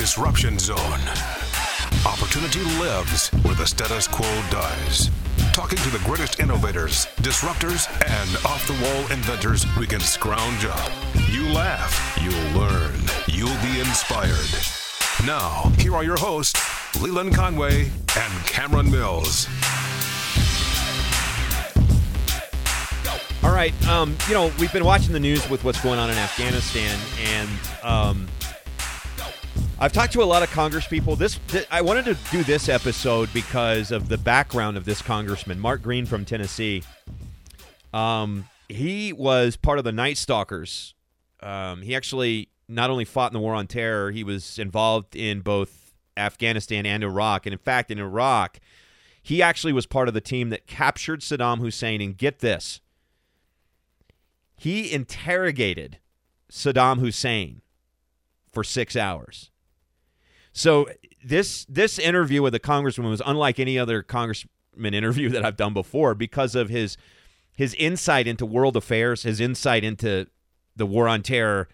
disruption zone. Opportunity lives where the status quo dies. Talking to the greatest innovators, disruptors, and off the wall inventors we can scrounge up. You laugh, you'll learn, you'll be inspired. Now, here are your hosts, Leland Conway and Cameron Mills. All right, um, you know we've been watching the news with what's going on in Afghanistan, and um, I've talked to a lot of Congress people. This, th- I wanted to do this episode because of the background of this congressman, Mark Green from Tennessee. Um, he was part of the Night Stalkers. Um, he actually not only fought in the war on terror, he was involved in both Afghanistan and Iraq. And in fact, in Iraq, he actually was part of the team that captured Saddam Hussein. And get this, he interrogated Saddam Hussein for six hours. So this this interview with the congressman was unlike any other congressman interview that I've done before because of his his insight into world affairs, his insight into the war on terror.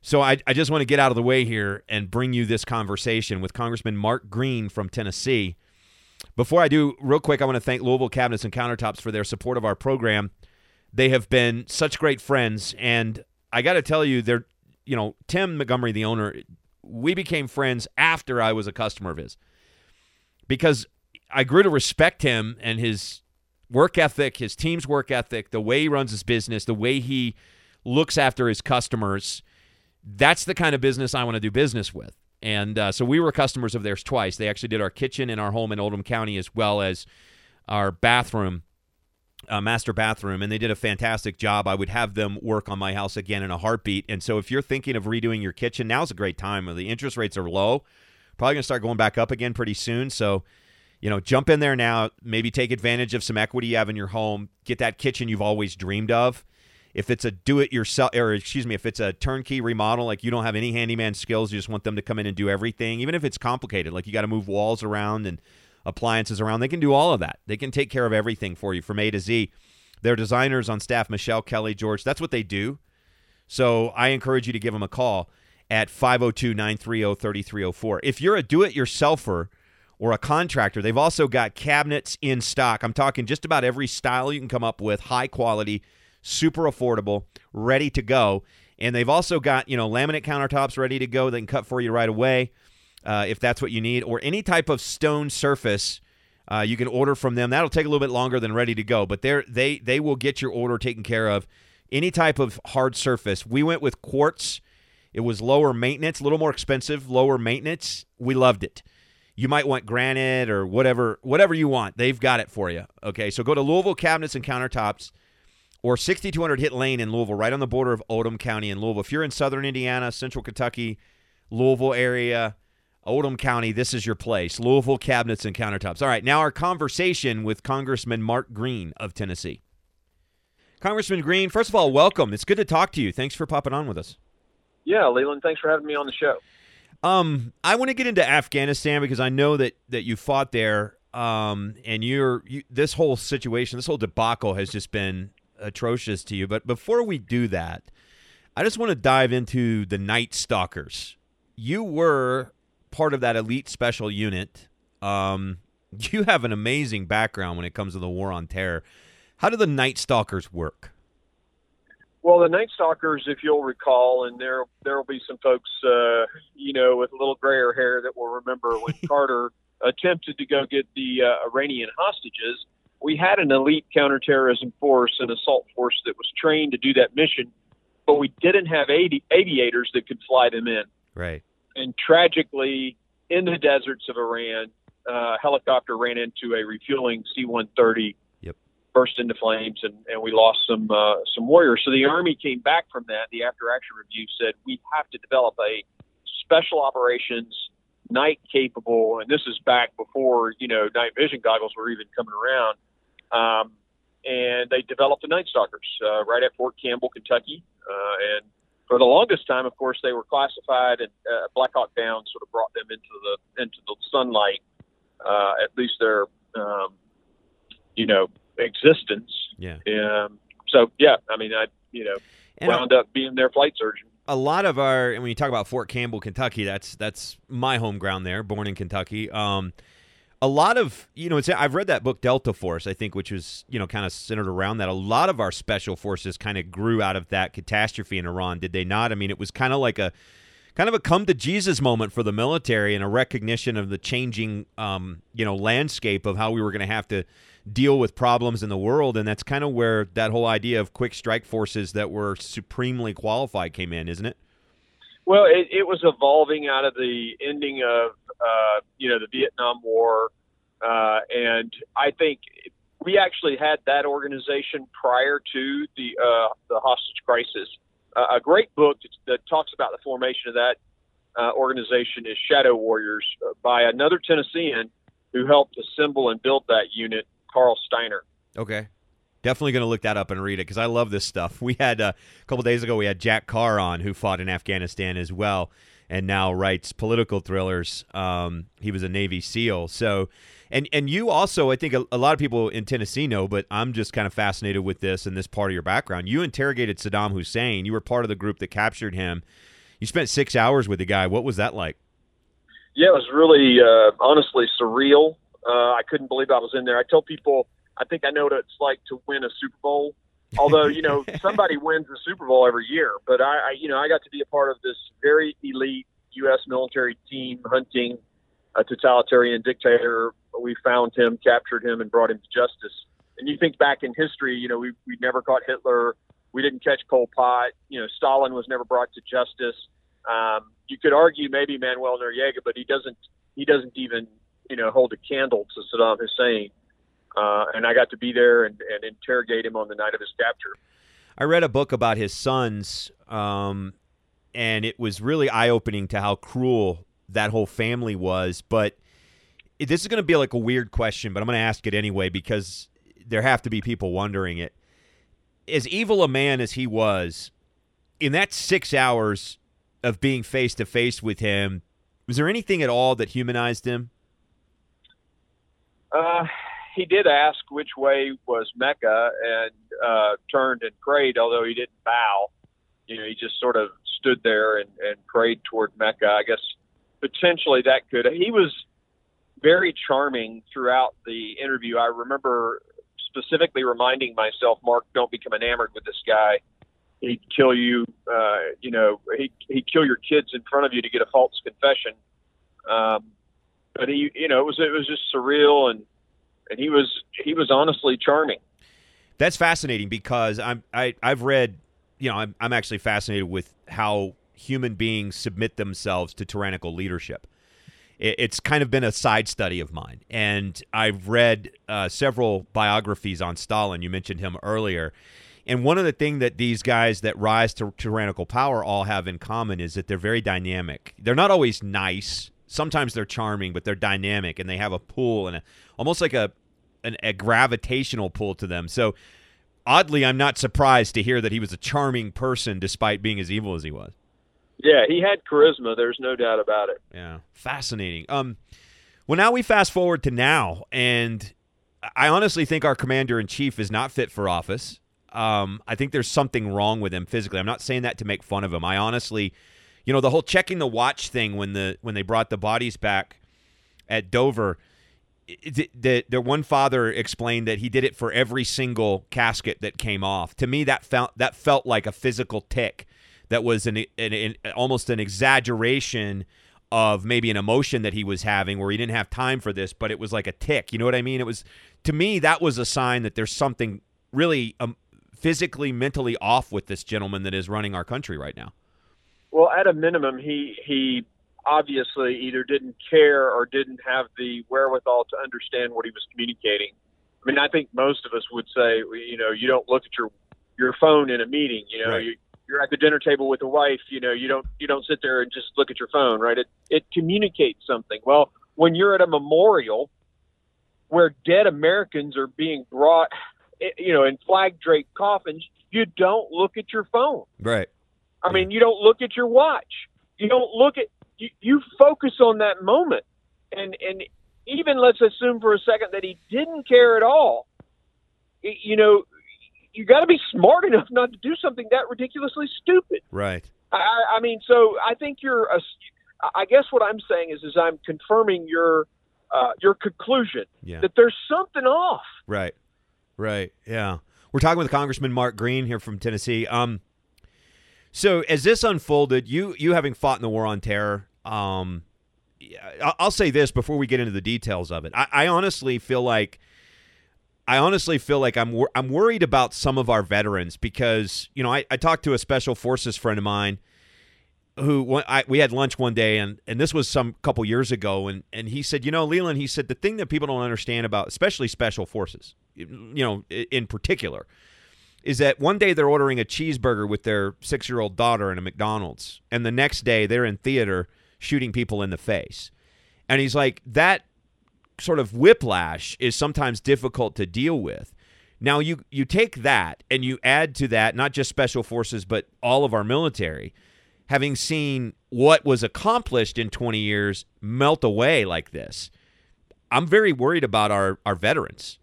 So I, I just want to get out of the way here and bring you this conversation with Congressman Mark Green from Tennessee. Before I do, real quick, I want to thank Louisville Cabinets and Countertops for their support of our program. They have been such great friends, and I got to tell you, they're you know Tim Montgomery, the owner, we became friends after I was a customer of his because I grew to respect him and his work ethic, his team's work ethic, the way he runs his business, the way he looks after his customers. That's the kind of business I want to do business with. And uh, so we were customers of theirs twice. They actually did our kitchen in our home in Oldham County as well as our bathroom uh, master bathroom, and they did a fantastic job. I would have them work on my house again in a heartbeat. And so, if you're thinking of redoing your kitchen, now's a great time. The interest rates are low, probably going to start going back up again pretty soon. So, you know, jump in there now. Maybe take advantage of some equity you have in your home. Get that kitchen you've always dreamed of. If it's a do-it-yourself, or excuse me, if it's a turnkey remodel, like you don't have any handyman skills, you just want them to come in and do everything, even if it's complicated, like you got to move walls around and appliances around. They can do all of that. They can take care of everything for you from A to Z. Their designers on staff, Michelle, Kelly, George, that's what they do. So I encourage you to give them a call at 502 930 3304. If you're a do it yourselfer or a contractor, they've also got cabinets in stock. I'm talking just about every style you can come up with, high quality, super affordable, ready to go. And they've also got, you know, laminate countertops ready to go. They can cut for you right away uh, if that's what you need, or any type of stone surface. Uh, you can order from them. That'll take a little bit longer than ready to go, but they they they will get your order taken care of. Any type of hard surface. We went with quartz. It was lower maintenance, a little more expensive, lower maintenance. We loved it. You might want granite or whatever whatever you want. They've got it for you. Okay, so go to Louisville Cabinets and Countertops or 6200 Hit Lane in Louisville, right on the border of Oldham County in Louisville. If you're in southern Indiana, central Kentucky, Louisville area, Oldham County, this is your place. Louisville Cabinets and Countertops. All right, now our conversation with Congressman Mark Green of Tennessee. Congressman Green, first of all, welcome. It's good to talk to you. Thanks for popping on with us. Yeah, Leland, thanks for having me on the show. Um, I want to get into Afghanistan because I know that that you fought there, um, and you're you, this whole situation, this whole debacle has just been atrocious to you. But before we do that, I just want to dive into the Night Stalkers. You were part of that elite special unit. Um, you have an amazing background when it comes to the war on terror. How do the Night Stalkers work? Well, the Night Stalkers, if you'll recall, and there there will be some folks, uh, you know, with a little grayer hair that will remember when Carter attempted to go get the uh, Iranian hostages. We had an elite counterterrorism force, an assault force that was trained to do that mission, but we didn't have avi- aviators that could fly them in. Right and tragically, in the deserts of Iran, uh, a helicopter ran into a refueling C-130, yep. burst into flames, and, and we lost some uh, some warriors. So the army came back from that. The after action review said we have to develop a special operations night capable, and this is back before you know night vision goggles were even coming around. Um, and they developed the Night Stalkers uh, right at Fort Campbell, Kentucky, uh, and for the longest time, of course, they were classified, and uh, Black Hawk Down sort of brought them into the into the sunlight, uh, at least their um, you know existence. Yeah. Um, so yeah, I mean, I you know and wound up being their flight surgeon. a lot of our and when you talk about Fort Campbell, Kentucky, that's that's my home ground there, born in Kentucky. Um, a lot of you know, I've read that book Delta Force, I think, which was you know kind of centered around that. A lot of our special forces kind of grew out of that catastrophe in Iran, did they not? I mean, it was kind of like a kind of a come to Jesus moment for the military and a recognition of the changing um, you know landscape of how we were going to have to deal with problems in the world, and that's kind of where that whole idea of quick strike forces that were supremely qualified came in, isn't it? Well, it, it was evolving out of the ending of uh, you know the Vietnam War, uh, and I think we actually had that organization prior to the uh, the hostage crisis. A great book that talks about the formation of that uh, organization is Shadow Warriors uh, by another Tennessean who helped assemble and build that unit, Carl Stiner. Okay. Definitely going to look that up and read it because I love this stuff. We had uh, a couple days ago, we had Jack Carr on who fought in Afghanistan as well and now writes political thrillers. Um, he was a Navy SEAL. So, and and you also, I think a, a, lot of people in Tennessee know, but I'm just kind of fascinated with this and this part of your background. You interrogated Saddam Hussein. You were part of the group that captured him. You spent six hours with the guy. What was that like? Yeah, it was really, uh, honestly, surreal. Uh, I couldn't believe I was in there. I tell people I think I know what it's like to win a Super Bowl. Although you know somebody wins the Super Bowl every year, but I, I you know I got to be a part of this very elite U.S. military team hunting a totalitarian dictator. We found him, captured him, and brought him to justice. And you think back in history, you know we we never caught Hitler. We didn't catch Pol Pot. You know Stalin was never brought to justice. Um, you could argue maybe Manuel Noriega, but he doesn't he doesn't even you know hold a candle to Saddam Hussein uh, and I got to be there and, and, interrogate him on the night of his capture. I read a book about his sons, um, and it was really eye opening to how cruel that whole family was. But this is going to be like a weird question, but I'm going to ask it anyway because there have to be people wondering it. As evil a man as he was, in that six hours of being face to face with him, was there anything at all that humanized him? Uh, he did ask which way was Mecca and uh, turned and prayed, although he didn't bow. You know, he just sort of stood there and, and prayed toward Mecca. I guess potentially that could. He was very charming throughout the interview. I remember specifically reminding myself, Mark, don't become enamored with this guy. He'd kill you. Uh, you know, he he'd kill your kids in front of you to get a false confession. Um, but he, you know, it was it was just surreal and and he was he was honestly charming. That's fascinating because I'm I I've read, you know, I'm I'm actually fascinated with how human beings submit themselves to tyrannical leadership. it's kind of been a side study of mine, and I've read uh, several biographies on Stalin. You mentioned him earlier. And one of the things that these guys that rise to tyrannical power all have in common is that they're very dynamic. They're not always nice sometimes they're charming, but they're dynamic and they have a pull and a, almost like a an, a gravitational pull to them. So oddly, I'm not surprised to hear that he was a charming person despite being as evil as he was. Yeah, he had charisma. There's no doubt about it. Yeah, fascinating. Um, well, now we fast forward to now, and I honestly think our commander in chief is not fit for office. Um, I think there's something wrong with him physically. I'm not saying that to make fun of him. I honestly you know the whole checking the watch thing when the when they brought the bodies back at Dover. The, the, the one father explained that he did it for every single casket that came off. To me, that felt that felt like a physical tic. That was an, an, an almost an exaggeration of maybe an emotion that he was having where he didn't have time for this, but it was like a tic. You know what I mean? It was to me that was a sign that there's something really um, physically, mentally off with this gentleman that is running our country right now. Well, at a minimum, he he obviously either didn't care or didn't have the wherewithal to understand what he was communicating. I mean, I think most of us would say, you know, you don't look at your your phone in a meeting. You know, right. you, you're at the dinner table with a wife. You know, you don't you don't sit there and just look at your phone, right? It it communicates something. Well, when you're at a memorial where dead Americans are being brought, eh, you know, in flag draped coffins, you don't look at your phone. Right. I mean, you don't look at your watch. You don't look at you, you focus on that moment. And and even let's assume for a second that he didn't care at all. You know, you got to be smart enough not to do something that ridiculously stupid. Right. I, I mean, so I think you're. A, I guess what I'm saying is, is I'm confirming your uh, your conclusion Yeah. that there's something off. Right. Right. Yeah. We're talking with Congressman Mark Green here from Tennessee. Um, so as this unfolded, you you having fought in the war on terror, um, I'll say this before we get into the details of it. I, I honestly feel like I honestly feel like I'm wor- I'm worried about some of our veterans because you know I, I talked to a special forces friend of mine who I, we had lunch one day and and this was some couple years ago and and he said you know Leland he said the thing that people don't understand about especially special forces you know in particular is that one day they're ordering a cheeseburger with their six year old daughter in a McDonald's and the next day they're in theater shooting people in the face and he's like that sort of whiplash is sometimes difficult to deal with. Now you you take that and you add to that not just special forces but all of our military having seen what was accomplished in 20 years melt away like this. I'm very worried about our our veterans.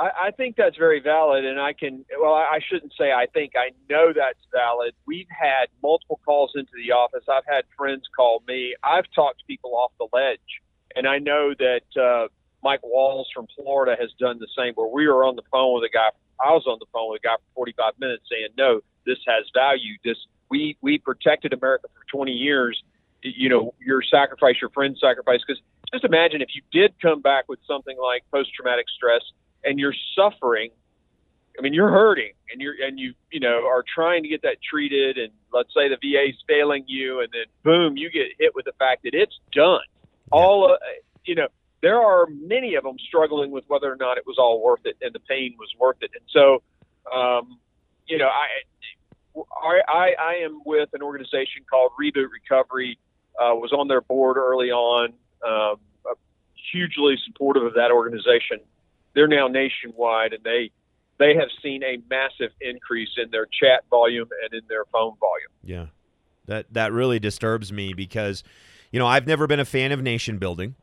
I, I think that's very valid, and I can. Well, I, I shouldn't say I think. I know that's valid. We've had multiple calls into the office. I've had friends call me. I've talked to people off the ledge, and I know that uh, Mike Waltz from Florida has done the same. Where we were on the phone with a guy. I was on the phone with a guy for 45 minutes saying, "No, this has value. This we we protected America for 20 years. You know, your sacrifice, your friend's sacrifice. Because just imagine if you did come back with something like post-traumatic stress." And you're suffering i mean you're hurting and you're and you you know are trying to get that treated and let's say the va's failing you and then boom you get hit with the fact that it's done. All uh, you know there are many of them struggling with whether or not it was all worth it and the pain was worth it. And so um you know i i i, I am with an organization called reboot recovery uh, was on their board early on um, uh, hugely supportive of that organization they're now nationwide and they they have seen a massive increase in their chat volume and in their phone volume. Yeah. That that really disturbs me because you know, I've never been a fan of nation building.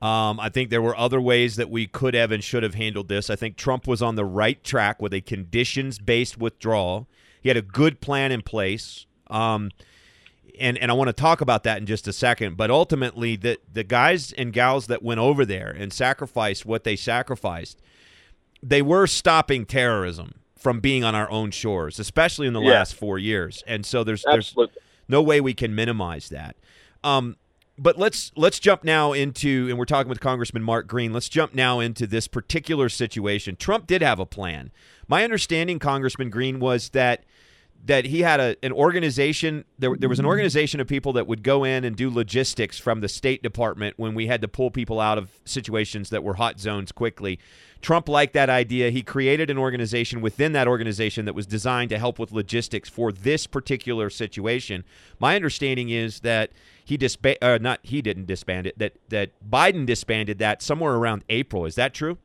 Um, I think there were other ways that we could have and should have handled this. I think Trump was on the right track with a conditions based withdrawal. He had a good plan in place. Um, and, and I want to talk about that in just a second. But ultimately, the, the guys and gals that went over there and sacrificed what they sacrificed, they were stopping terrorism from being on our own shores, especially in the Yeah. last four years. And so there's there's no way we can minimize that. Um, but let's let's jump now into, and we're talking with Congressman Mark Green. Let's jump now into this particular situation. Trump did have a plan. My understanding, Congressman Green, was that that he had a, an organization. There, there was an organization of people that would go in and do logistics from the State Department when we had to pull people out of situations that were hot zones quickly. Trump liked that idea. He created an organization within that organization that was designed to help with logistics for this particular situation. My understanding is that he disbanded, uh, not he didn't disband it. That that Biden disbanded that somewhere around April. Is that true?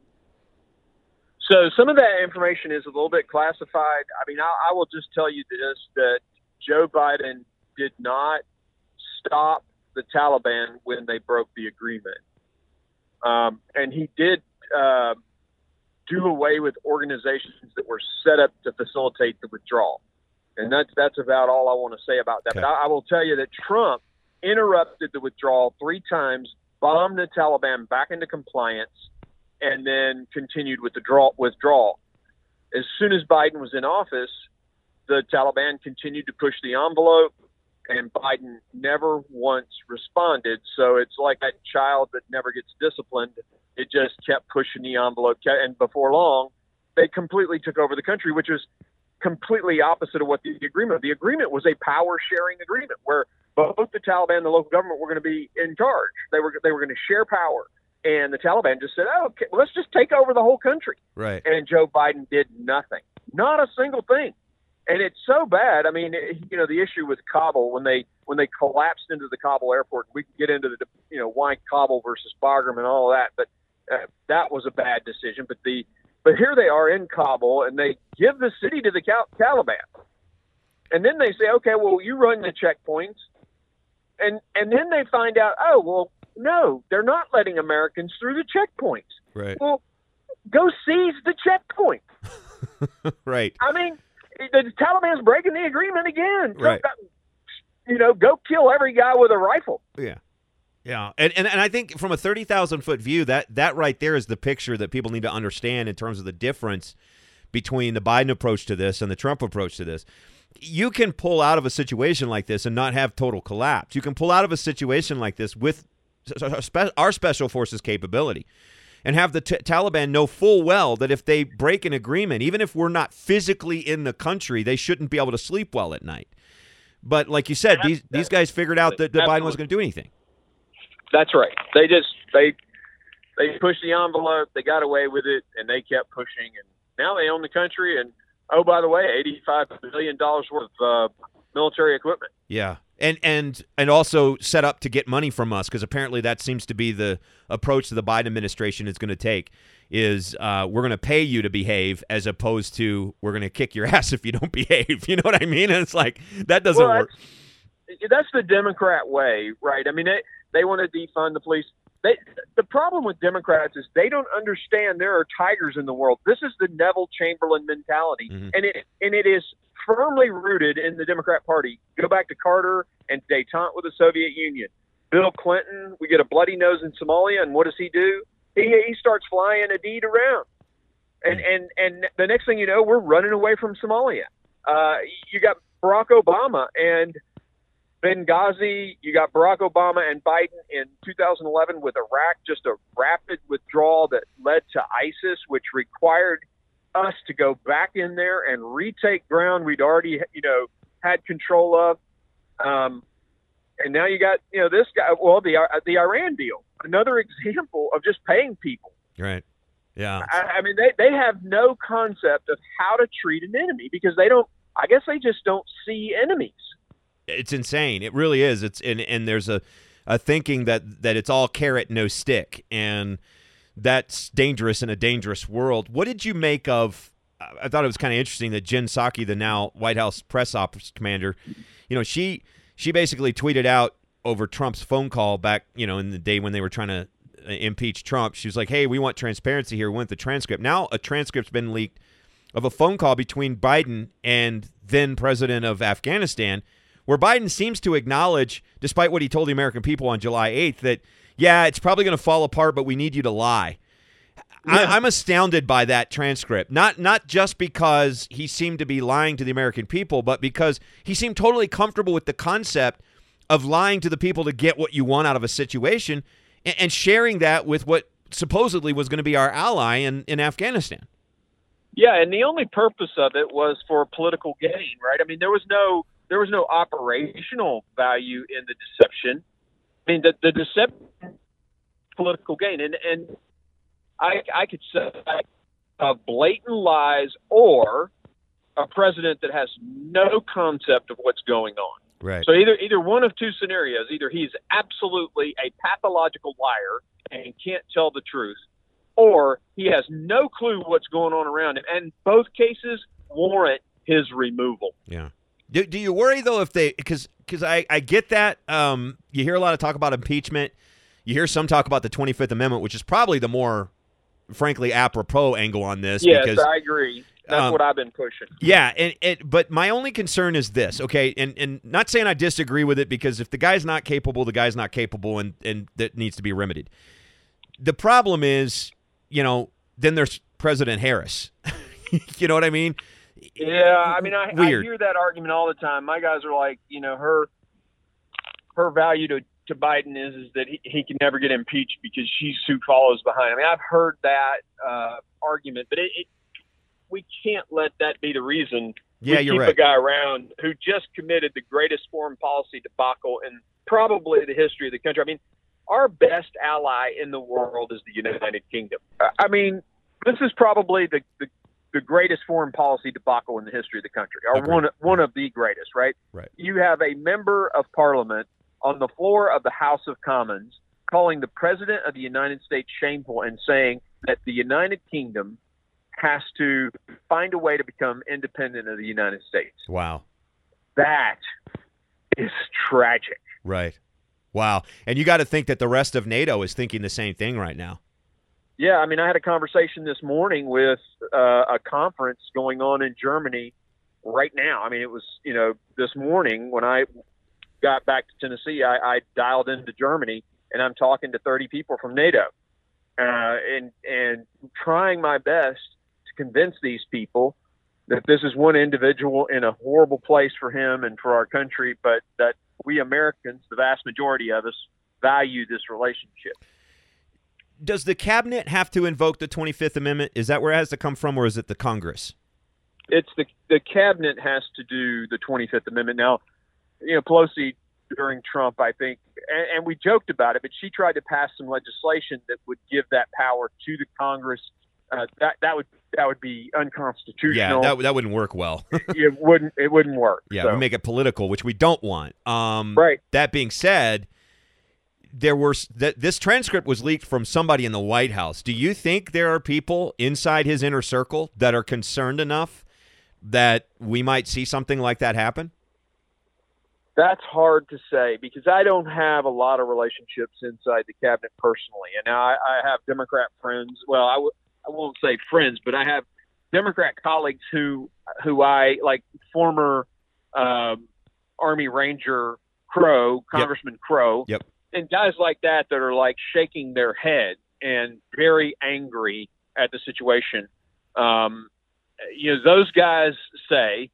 So some of that information is a little bit classified. I mean, I, I will just tell you this: that Joe Biden did not stop the Taliban when they broke the agreement, um, and he did uh, do away with organizations that were set up to facilitate the withdrawal. And that's that's about all I want to say about that. Okay. But I, I will tell you that Trump interrupted the withdrawal three times, bombed the Taliban back into compliance, and then continued with the draw, withdrawal. As soon as Biden was in office, the Taliban continued to push the envelope, and Biden never once responded. So it's like that child that never gets disciplined. It just kept pushing the envelope, and before long, they completely took over the country, which was completely opposite of what the agreement. The agreement was a power sharing agreement where both the Taliban and the local government were going to be in charge. They were they were going to share power, and the Taliban just said, "Oh, okay, let's just take over the whole country." Right. and Joe Biden did nothing, not a single thing. And it's so bad. I mean, it- you know, the issue with Kabul when they when they collapsed into the Kabul airport. We can get into the you know why Kabul versus Bagram and all of that, but uh, that was a bad decision. But the but here they are in Kabul, and they give the city to the Cal- Taliban, and then they say, okay, well, you run the checkpoints, and and then they find out, oh, well, no, they're not letting Americans through the checkpoints. Right. Well, go seize the checkpoint. Right. I mean, the Taliban's breaking the agreement again. Right. You know, go kill every guy with a rifle. Yeah. Yeah, and, and and I think from a thirty thousand foot view, that that right there is the picture that people need to understand in terms of the difference between the Biden approach to this and the Trump approach to this. You can pull out of a situation like this and not have total collapse. You can pull out of a situation like this with our special forces capability and have the t- Taliban know full well that if they break an agreement, even if we're not physically in the country, they shouldn't be able to sleep well at night. But like you said, these these guys figured out that, that Biden wasn't going to do anything. That's right. They just they they pushed the envelope. They got away with it, and they kept pushing. And now they own the country. And oh, by the way, eighty-five billion dollars worth of uh, military equipment. Yeah, and and and also set up to get money from us because apparently that seems to be the approach that the Biden administration is going to take. Is uh, we're going to pay you to behave as opposed to we're going to kick your ass if you don't behave. You know what I mean? And it's like that doesn't well, work. That's, that's the Democrat way, right? I mean, it, they want to defund the police. They, the problem with Democrats is they don't understand there are tigers in the world. This is the Neville Chamberlain mentality, mm-hmm. and it and it is firmly rooted in the Democrat Party. Go back to Carter and détente with the Soviet Union. Bill Clinton, we get a bloody nose in Somalia, and what does he do? He he starts flying Aidid around, and and and the next thing you know, we're running away from Somalia. Uh, you got Barack Obama and Benghazi, you got Barack Obama and Biden in 2011 with Iraq, just a rapid withdrawal that led to ISIS, which required us to go back in there and retake ground we'd already, you know, had control of. Um, and now you got, you know, this guy. Well, the uh, the Iran deal, another example of just paying people. Right. Yeah. I, I mean, they they have no concept of how to treat an enemy because they don't. I guess they just don't see enemies it's insane. It really is. It's and and there's a a thinking that that it's all carrot no stick and that's dangerous in a dangerous world. What did you make of I thought it was kind of interesting that Jen Psaki, the now White House press office commander, you know, she she basically tweeted out over Trump's phone call back, you know, in the day when they were trying to uh, impeach Trump. She was like, "Hey, we want transparency here. We want the transcript." Now a transcript's been leaked of a phone call between Biden and then president of Afghanistan where Biden seems to acknowledge, despite what he told the American people on July 8th, that, yeah, it's probably going to fall apart, but we need you to lie. Yeah. I, am astounded by that transcript. Not not just because he seemed to be lying to the American people, but because he seemed totally comfortable with the concept of lying to the people to get what you want out of a situation and, and sharing that with what supposedly was going to be our ally in, in Afghanistan. Yeah, and the only purpose of it was for political gain, right? I mean, there was no there was no operational value in the deception. I mean, the, the deception, political gain, and and I I could say of blatant lies or a president that has no concept of what's going on. Right. So either either one of two scenarios: either he's absolutely a pathological liar and can't tell the truth, or he has no clue what's going on around him. And both cases warrant his removal. Yeah. Do, do you worry though if they because because I, I get that um, you hear a lot of talk about impeachment, you hear some talk about the Twenty Fifth Amendment, which is probably the more frankly apropos angle on this. Yes, because, I agree. That's um, what I've been pushing. Yeah, and, and but my only concern is this, okay, and and not saying I disagree with it because if the guy's not capable, the guy's not capable, and and that needs to be remedied. The problem is, you know, then there's President Harris. you know what I mean? Yeah, I mean, I, I, hear that argument all the time. My guys are like, you know, her her value to, to Biden is is that he, he can never get impeached because she's who follows behind. I mean, I've heard that uh, argument, but it, it, we can't let that be the reason yeah, we you're keep right. a guy around who just committed the greatest foreign policy debacle in probably the history of the country. I mean, our best ally in the world is the United Kingdom. I mean, this is probably the, the the greatest foreign policy debacle in the history of the country, or one one of the greatest. Right? Right. You have a member of Parliament on the floor of the House of Commons calling the President of the United States shameful and saying that the United Kingdom has to find a way to become independent of the United States. Wow. That is tragic. Right. Wow. And you got to think that the rest of NATO is thinking the same thing right now. Yeah, I mean, I had a conversation this morning with uh, a conference going on in Germany right now. I mean, it was you know this morning when I got back to Tennessee, I, I dialed into Germany and I'm talking to 30 people from NATO, uh, and and trying my best to convince these people that this is one individual in a horrible place for him and for our country, but that we Americans, the vast majority of us, value this relationship. Does the cabinet have to invoke the 25th Amendment? Is that where it has to come from, or is it the Congress? It's the the cabinet has to do the 25th Amendment. Now, you know, Pelosi during Trump, I think, and, and we joked about it, but she tried to pass some legislation that would give that power to the Congress. Uh, that that would that would be unconstitutional. Yeah, that, that wouldn't work well. it wouldn't it wouldn't work. Yeah, so. we make it political, which we don't want. Um, right. That being said, there were that this transcript was leaked from somebody in the White House. Do you think there are people inside his inner circle that are concerned enough that we might see something like that happen? That's hard to say because I don't have a lot of relationships inside the cabinet personally, and I, I have Democrat friends. Well, I w- I won't say friends, but I have Democrat colleagues who who I like former um, Army Ranger Crow, Congressman yep. Crow, yep. And guys like that that are like shaking their head and very angry at the situation. Um, you know, those guys say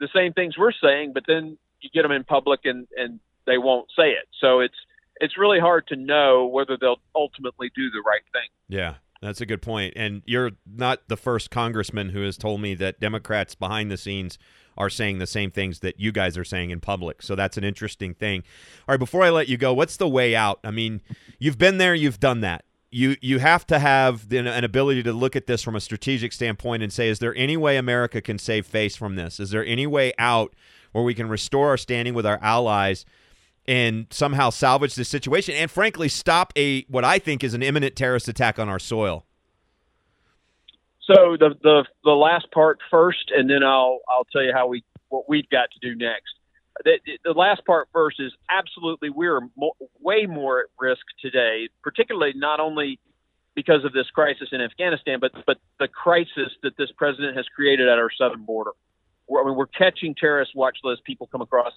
the same things we're saying, but then you get them in public and and they won't say it. So it's it's really hard to know whether they'll ultimately do the right thing. Yeah. That's a good point. And you're not the first congressman who has told me that Democrats behind the scenes are saying the same things that you guys are saying in public. So that's an interesting thing. All right, before I let you go, what's the way out? I mean, you've been there, you've done that. You you have to have an ability to look at this from a strategic standpoint and say, is there any way America can save face from this? Is there any way out where we can restore our standing with our allies? and somehow salvage this situation and frankly stop a what I think is an imminent terrorist attack on our soil. So the the the last part first and then I'll I'll tell you how we what we've got to do next. The, the last part first is absolutely we're mo- way more at risk today, particularly not only because of this crisis in Afghanistan, but but the crisis that this president has created at our southern border. We're, I mean, we're catching terrorist watch list people come across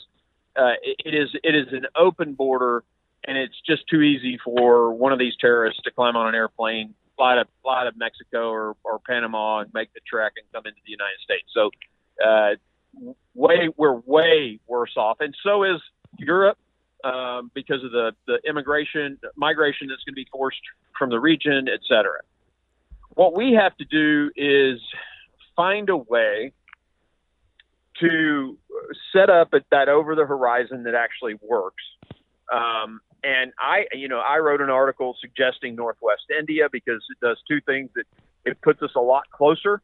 uh, it, it is it is an open border, and it's just too easy for one of these terrorists to climb on an airplane, fly to fly to Mexico or, or Panama, and make the trek and come into the United States. So, uh, way we're way worse off, and so is Europe um, because of the the immigration migration that's going to be forced from the region, et cetera. What we have to do is find a way to set up at that over the horizon that actually works. Um, and I, you know, I wrote an article suggesting Northwest India because it does two things. It it puts us a lot closer,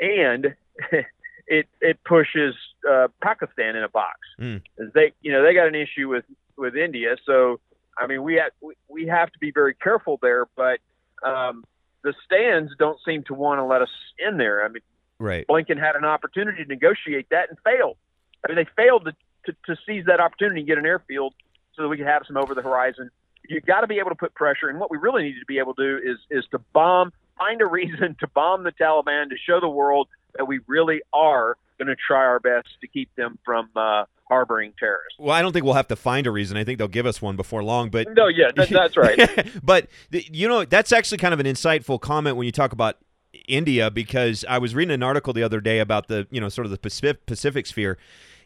and it it pushes uh, Pakistan in a box. Mm. They, you know, they got an issue with with India, so I mean, we have we, we have to be very careful there. But um, the Stans don't seem to want to let us in there. I mean, Right. Blinken had an opportunity to negotiate that and failed. I mean, they failed to, to, to seize that opportunity and get an airfield so that we could have some over the horizon. You got to be able to put pressure, and what we really need to be able to do is is to bomb, find a reason to bomb the Taliban to show the world that we really are going to try our best to keep them from uh, harboring terrorists. Well, I don't think we'll have to find a reason. I think they'll give us one before long. But no, yeah, that, that's right. but you know, that's actually kind of an insightful comment when you talk about India because I was reading an article the other day about the you know sort of the Pacific, Pacific sphere,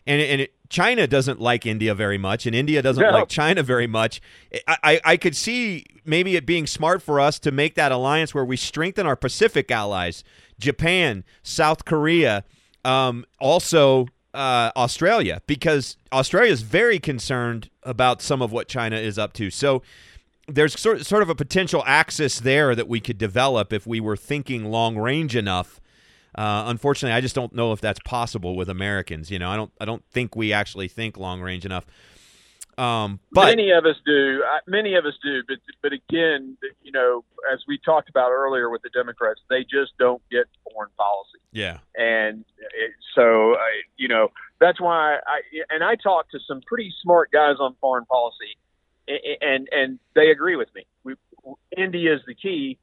and and it, China doesn't like India very much, and India doesn't No. like China very much. I, I I could see maybe it being smart for us to make that alliance where we strengthen our Pacific allies, Japan, South Korea, um, also uh, Australia, because Australia is very concerned about some of what China is up to. So there's sort sort of a potential axis there that we could develop if we were thinking long range enough. Uh, unfortunately, I just don't know if that's possible with Americans. You know, I don't I don't think we actually think long range enough. Um, but many of us do. Many of us do. But but again, you know, as we talked about earlier with the Democrats, they just don't get foreign policy. yeah, and it, so I, you know that's why I and I talked to some pretty smart guys on foreign policy, a- and and they agree with me. We, India is the key.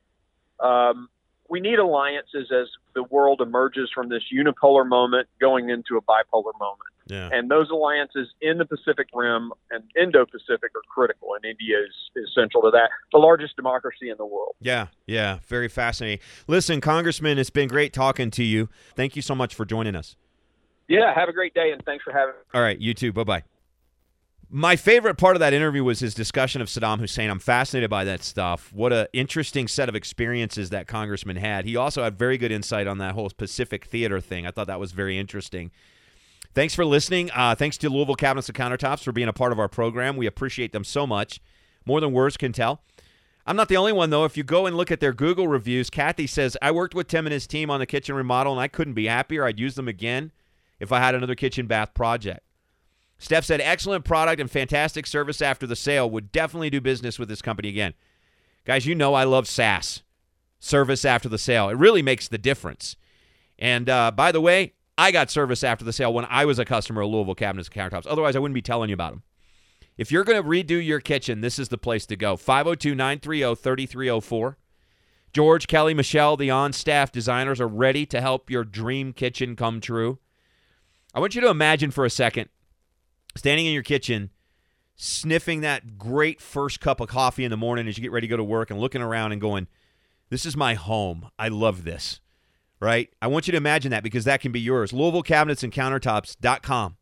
Um, we need alliances as the world emerges from this unipolar moment going into a bipolar moment. Yeah. And those alliances in the Pacific Rim and Indo Pacific are critical, and India is, is central to that. The largest democracy in the world. Yeah, yeah, very fascinating. Listen, Congressman, it's been great talking to you. Thank you so much for joining us. Yeah, have a great day, and thanks for having me. All right, you too. Bye bye. My favorite part of that interview was his discussion of Saddam Hussein. I'm fascinated by that stuff. What an interesting set of experiences that congressman had. He also had very good insight on that whole Pacific theater thing. I thought that was very interesting. Thanks for listening. Uh, thanks to Louisville Cabinets and Countertops for being a part of our program. We appreciate them so much, more than words can tell. I'm not the only one, though. If you go and look at their Google reviews, Kathy says, I worked with Tim and his team on the kitchen remodel, and I couldn't be happier. I'd use them again if I had another kitchen bath project. Steph said, excellent product and fantastic service after the sale. Would definitely do business with this company again. Guys, you know I love SaaS, service after the sale. It really makes the difference. And uh, by the way, I got service after the sale when I was a customer of Louisville Cabinets and Countertops. Otherwise, I wouldn't be telling you about them. If you're going to redo your kitchen, this is the place to go. 502 930 3304. George, Kelly, Michelle, the on staff designers are ready to help your dream kitchen come true. I want you to imagine for a second standing in your kitchen, sniffing that great first cup of coffee in the morning as you get ready to go to work and looking around and going, This is my home. I love this. Right? I want you to imagine that because that can be yours. Louisville Cabinets and Countertops.com.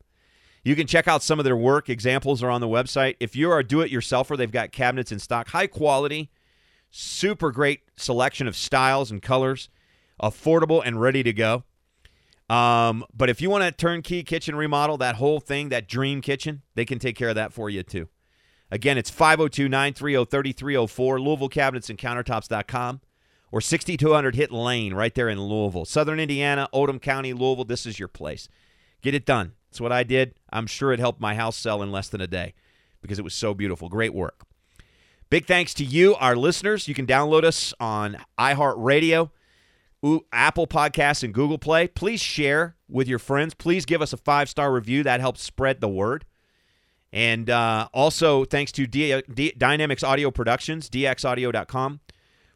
You can check out some of their work. Examples are on the website. If you're a do it yourselfer, they've got cabinets in stock, high quality, super great selection of styles and colors, affordable and ready to go. Um, but if you want a turnkey kitchen remodel, that whole thing, that dream kitchen, they can take care of that for you too. Again, it's 502 930 3304, Louisville Cabinets and Countertops.com, or 6200 Hit Lane right there in Louisville. Southern Indiana, Oldham County, Louisville, this is your place. Get it done. That's what I did. I'm sure it helped my house sell in less than a day because it was so beautiful. Great work. Big thanks to you, our listeners. You can download us on iHeartRadio. Apple Podcasts and Google Play. Please share with your friends. Please give us a five star review. That helps spread the word. And uh, also, thanks to D- D- Dynamics Audio Productions, dxaudio.com,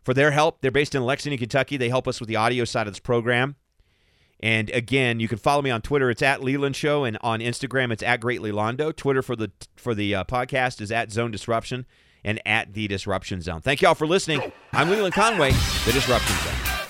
for their help. They're based in Lexington, Kentucky. They help us with the audio side of this program. And again, you can follow me on Twitter. It's at Leland Show, and on Instagram, it's at Greatly Londo. Twitter for the for the uh, podcast is at Zone Disruption and at the Disruption Zone. Thank you all for listening. I'm Leland Conway, the Disruption Zone.